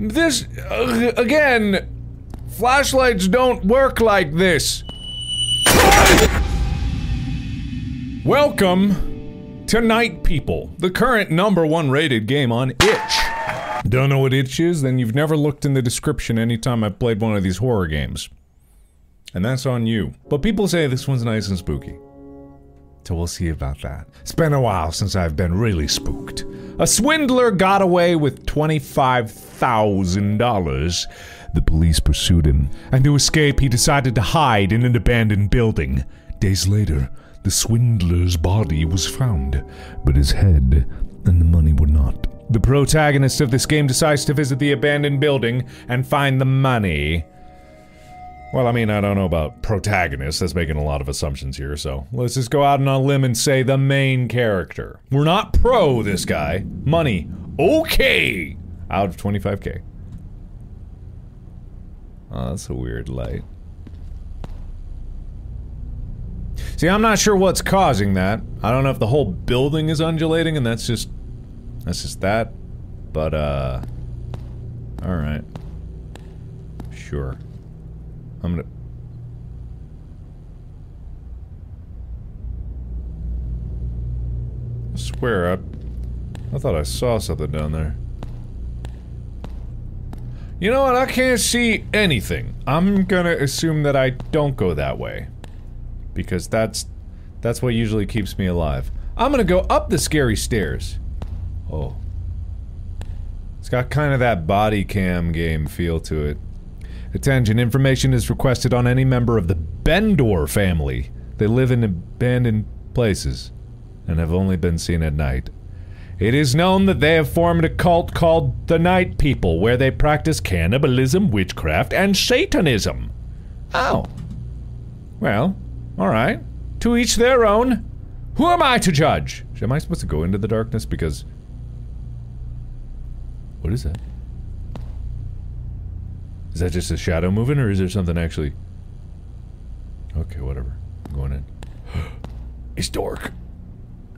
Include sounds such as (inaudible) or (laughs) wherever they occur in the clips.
This, uh, again, flashlights don't work like this. Welcome to Night People, the current number one rated game on itch. Don't know what itch is? Then you've never looked in the description anytime I played one of these horror games. And that's on you. But people say this one's nice and spooky. So we'll see about that. It's been a while since I've been really spooked. A swindler got away with $25,000. The police pursued him, and to escape, he decided to hide in an abandoned building. Days later, the swindler's body was found, but his head and the money were not. The protagonist of this game decides to visit the abandoned building and find the money. Well, I mean, I don't know about protagonist. That's making a lot of assumptions here, so let's just go out on a limb and say the main character. We're not pro this guy. Money. Okay! Out of 25k. Oh, that's a weird light. See, I'm not sure what's causing that. I don't know if the whole building is undulating and that's just... That's just that. But, uh... Alright. Sure. I'm gonna... Swear, I... I thought I saw something down there. You know what? I can't see anything. I'm gonna assume that I don't go that way. Because that's... That's what usually keeps me alive. I'm gonna go up the scary stairs. Oh. It's got kind of that body cam game feel to it. Attention, information is requested on any member of the Bendor family. They live in abandoned places and have only been seen at night. It is known that they have formed a cult called the Night People, where they practice cannibalism, witchcraft, and Satanism. Oh. Well, alright. To each their own. Who am I to judge? Am I supposed to go into the darkness? Because. What is that? Is that just a shadow moving, or is there something actually? Okay, whatever. I'm going in. (gasps) it's dark.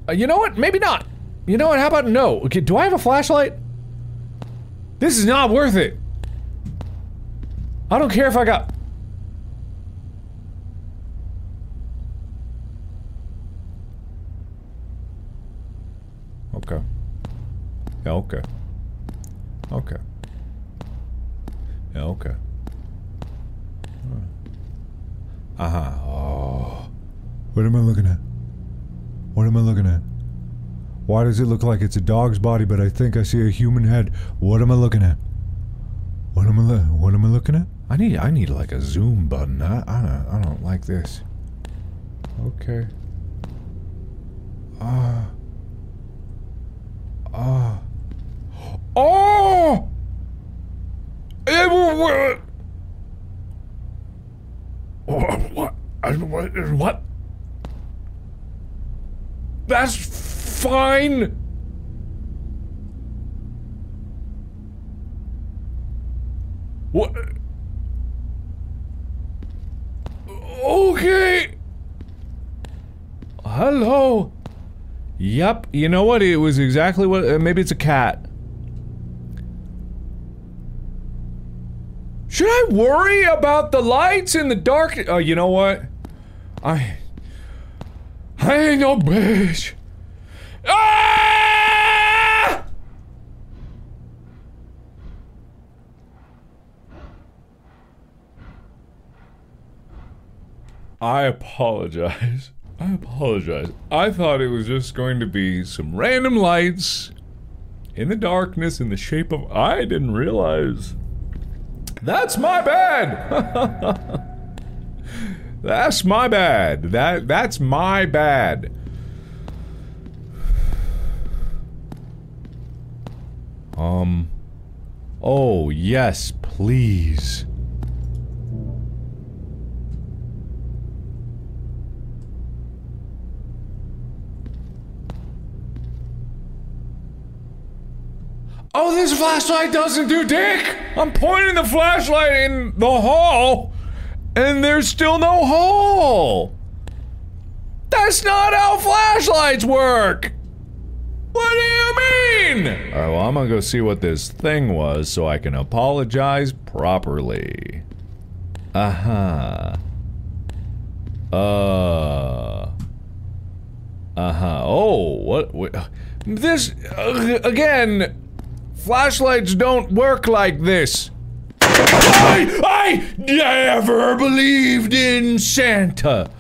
Uh, you know what? Maybe not. You know what? How about no? Okay, do I have a flashlight? This is not worth it. I don't care if I got. Okay. Yeah, okay. Okay. Okay. Uh huh. Oh. What am I looking at? What am I looking at? Why does it look like it's a dog's body, but I think I see a human head? What am I looking at? What am I lo- What am I looking at? I need I need like a zoom button. I I don't, I don't like this. Okay. Ah. Uh, ah. Uh. Oh! What? What? What? That's fine. What? Okay. Hello. Yep. You know what? It was exactly what. Uh, maybe it's a cat. Should I worry about the lights in the dark? Oh, you know what? I. I ain't no bitch. Ah! I apologize. I apologize. I thought it was just going to be some random lights in the darkness in the shape of. I didn't realize. That's my bad. that's my bad. That that's my bad. Um Oh, yes, please. Oh, this flashlight doesn't do dick! I'm pointing the flashlight in the hall, and there's still no hole! That's not how flashlights work! What do you mean? Alright, well, I'm gonna go see what this thing was so I can apologize properly. Uh-huh. Uh. Uh-huh. Oh, what, what this uh, again flashlights don't work like this. I I never believed in Santa.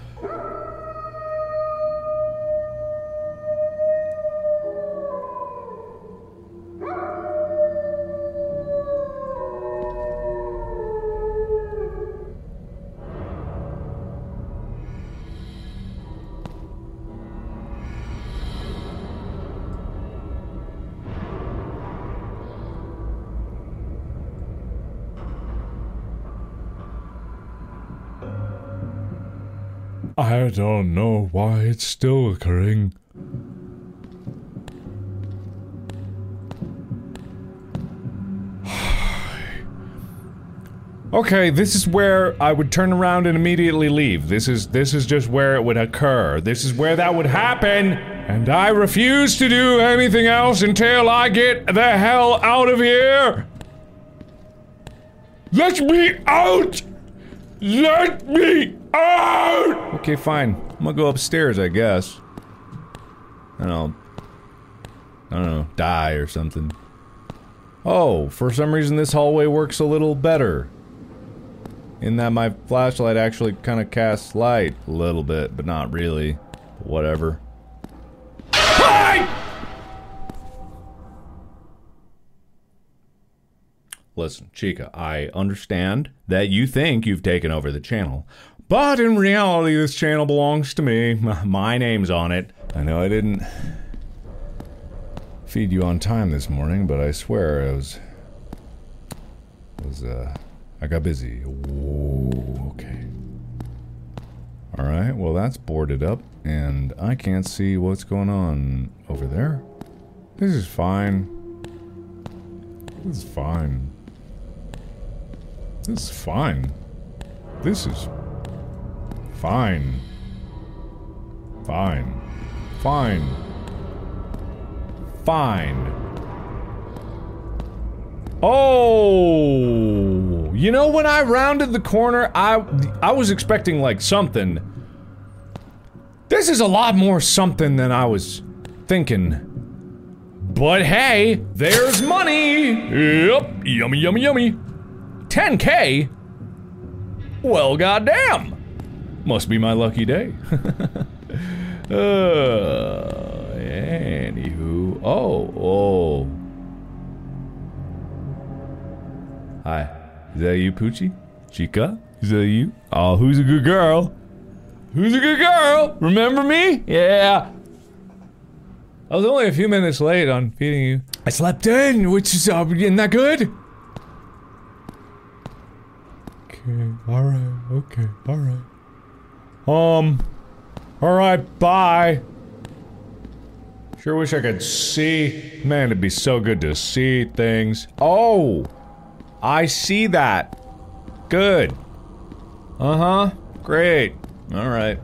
I don't know why it's still occurring. (sighs) okay, this is where I would turn around and immediately leave. This is this is just where it would occur. This is where that would happen. And I refuse to do anything else until I get the hell out of here. Let me out! Let me out! Okay, fine. I'm gonna go upstairs, I guess. And I'll... I don't know, die or something. Oh, for some reason this hallway works a little better. In that my flashlight actually kind of casts light a little bit, but not really. Whatever. Listen, Chica, I understand that you think you've taken over the channel, but in reality, this channel belongs to me. (laughs) My name's on it. I know I didn't feed you on time this morning, but I swear I was. was, uh. I got busy. Okay. Alright, well, that's boarded up, and I can't see what's going on over there. This is fine. This is fine. This is fine. This is fine. Fine. Fine. Fine. Oh, you know when I rounded the corner, I I was expecting like something. This is a lot more something than I was thinking. But hey, there's money. Yep, yummy, yummy, yummy. 10k? Well, goddamn! Must be my lucky day. (laughs) uh, anywho. Oh, oh. Hi. Is that you, Poochie? Chica? Is that you? Oh, who's a good girl? Who's a good girl? Remember me? Yeah. I was only a few minutes late on feeding you. I slept in, which is, uh, isn't that good? Okay, alright, okay, alright. Um, alright, bye. Sure wish I could see. Man, it'd be so good to see things. Oh! I see that. Good. Uh-huh. Great. Alright.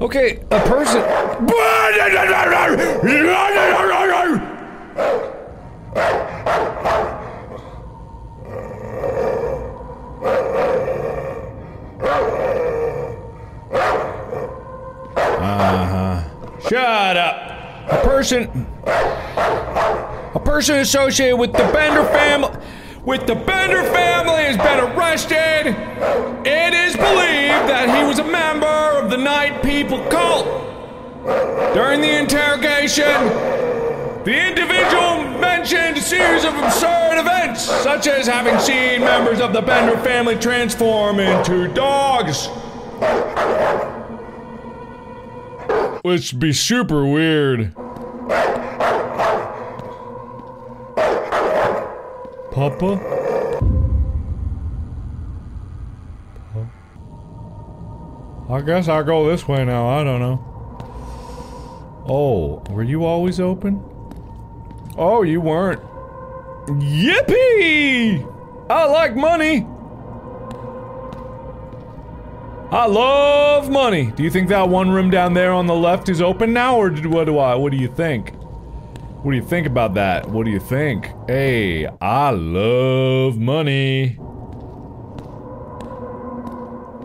Okay, a person- (laughs) Uh-huh. Shut up. A person... A person associated with the Bender family... With the Bender family has been arrested. It is believed that he was a member of the Night People cult. During the interrogation, the individual mentioned a series of absurd events, such as having seen members of the Bender family transform into dogs. Which would be super weird. Papa? I guess I'll go this way now, I don't know. Oh, were you always open? Oh, you weren't. Yippee! I like money! I love money! Do you think that one room down there on the left is open now, or what do I, what do you think? What do you think about that? What do you think? Hey, I love money.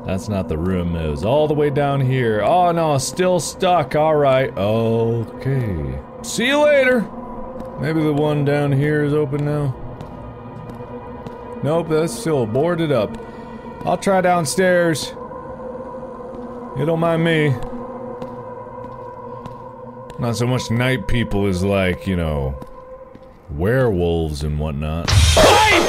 That's not the room. It was all the way down here. Oh no, still stuck. Alright. Okay. See you later. Maybe the one down here is open now. Nope, that's still boarded up. I'll try downstairs. You don't mind me. Not so much night people as like, you know, werewolves and whatnot. Frif!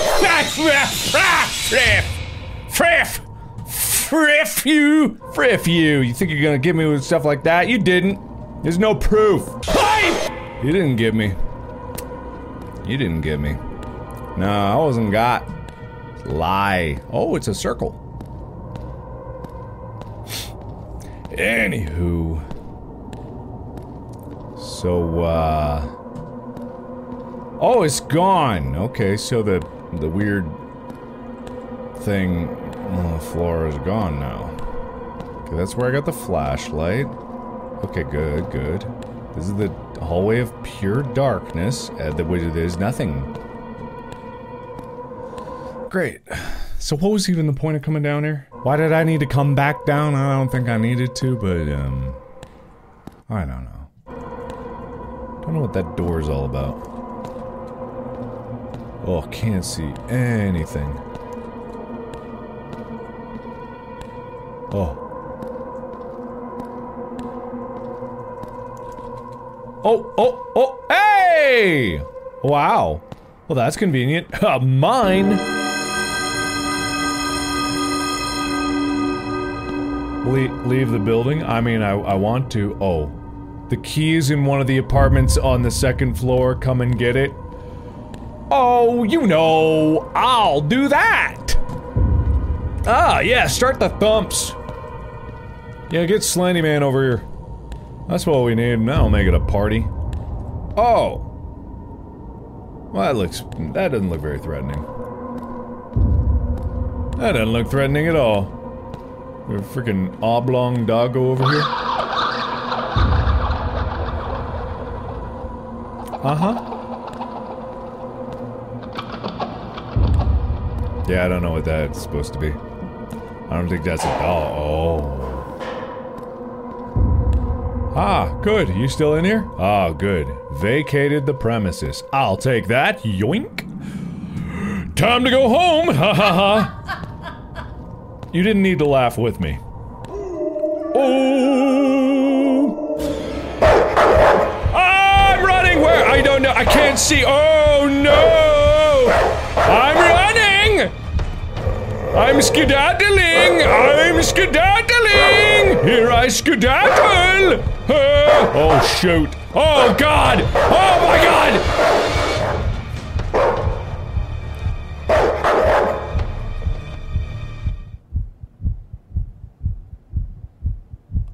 Friff! Friff you! Friff you! You think you're gonna get me with stuff like that? You didn't. There's no proof. You didn't get me. You didn't get me. No, I wasn't got. Lie. Oh, it's a circle. Anywho. So, uh... Oh, it's gone! Okay, so the, the weird thing on the floor is gone now. Okay, that's where I got the flashlight. Okay, good, good. This is the hallway of pure darkness, at the which there's nothing. Great. So what was even the point of coming down here? Why did I need to come back down? I don't think I needed to, but, um... I don't know. Don't know what that door is all about. Oh, can't see anything. Oh. Oh, oh, oh, hey! Wow. Well, that's convenient. (laughs) Mine! Le leave the building? I mean, I, I want to. Oh. The key is in one of the apartments on the second floor. Come and get it. Oh, you know, I'll do that! Ah, yeah, start the thumps. Yeah, get Slendy Man over here. That's what we need. That'll make it a party. Oh. Well, that looks... That doesn't look very threatening. That doesn't look threatening at all. We have a freaking oblong doggo over here. Uh-huh. Yeah, I don't know what that's supposed to be. I don't think that's a doll. Oh. Ah, good. You still in here? Ah, good. Vacated the premises. I'll take that. Yoink. Time to go home. Ha ha ha. You didn't need to laugh with me. Oh. I can't see. Oh no. I'm running. I'm skedaddling. I'm skedaddling. Here I skedaddle. Ah, oh shoot. Oh god. Oh my god.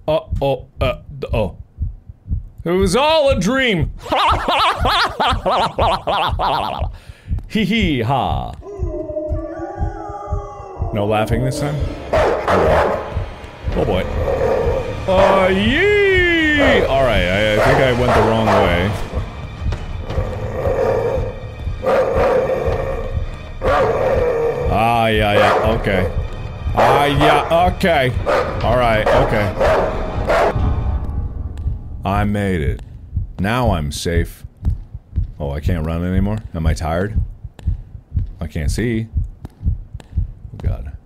Uh oh, uh, oh. It was all a dream. (laughs) Hee hee ha. No laughing this time? Oh boy. Oh yee! Alright, I, I think I went the wrong way. Ah, yeah, yeah, okay. Ah, yeah, okay. Alright, okay. I made it. Now I'm safe. Oh, I can't run anymore? Am I tired? I can't see. Oh god.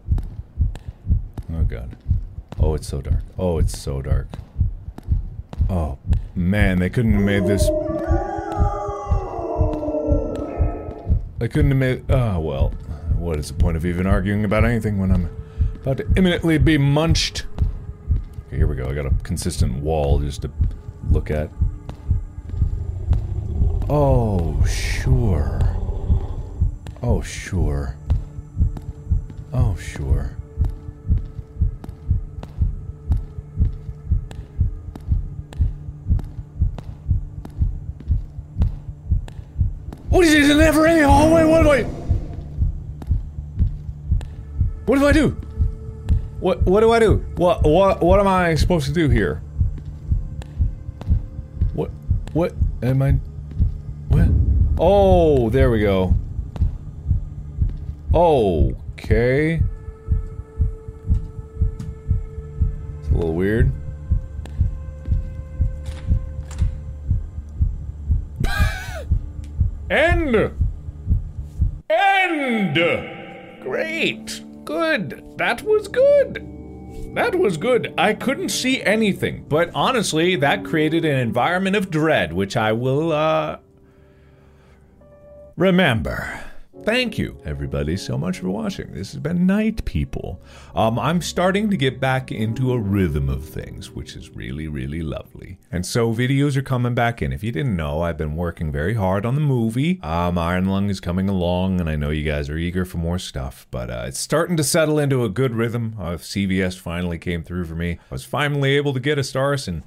Oh god. Oh, it's so dark. Oh, it's so dark. Oh, man, they couldn't have made this... They couldn't have made... Oh, well. What is the point of even arguing about anything when I'm about to imminently be munched? Okay, here we go. I got a consistent wall just to look at. Oh, sure. Oh, sure. Oh, sure. What is it? a never ending hallway? What do I... What do I do? What, what do I do? What, what, what am I supposed to do here? What, am I... What? Oh, there we go. Okay. It's a little weird. (laughs) End! End! Great! Good! That was good! That was good. I couldn't see anything, but honestly, that created an environment of dread, which I will, uh. remember. Thank you, everybody, so much for watching. This has been Night People. Um, I'm starting to get back into a rhythm of things, which is really, really lovely. And so videos are coming back in. If you didn't know, I've been working very hard on the movie. Um, Iron Lung is coming along, and I know you guys are eager for more stuff, but uh, it's starting to settle into a good rhythm. Uh, CVS finally came through for me. I was finally able to get a Starus and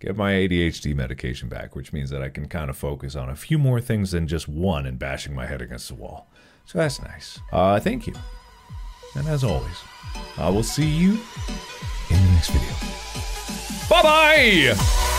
get my ADHD medication back, which means that I can kind of focus on a few more things than just one and bashing my head against the wall. So that's nice. Uh, thank you. And as always, I will see you in the next video. Bye bye!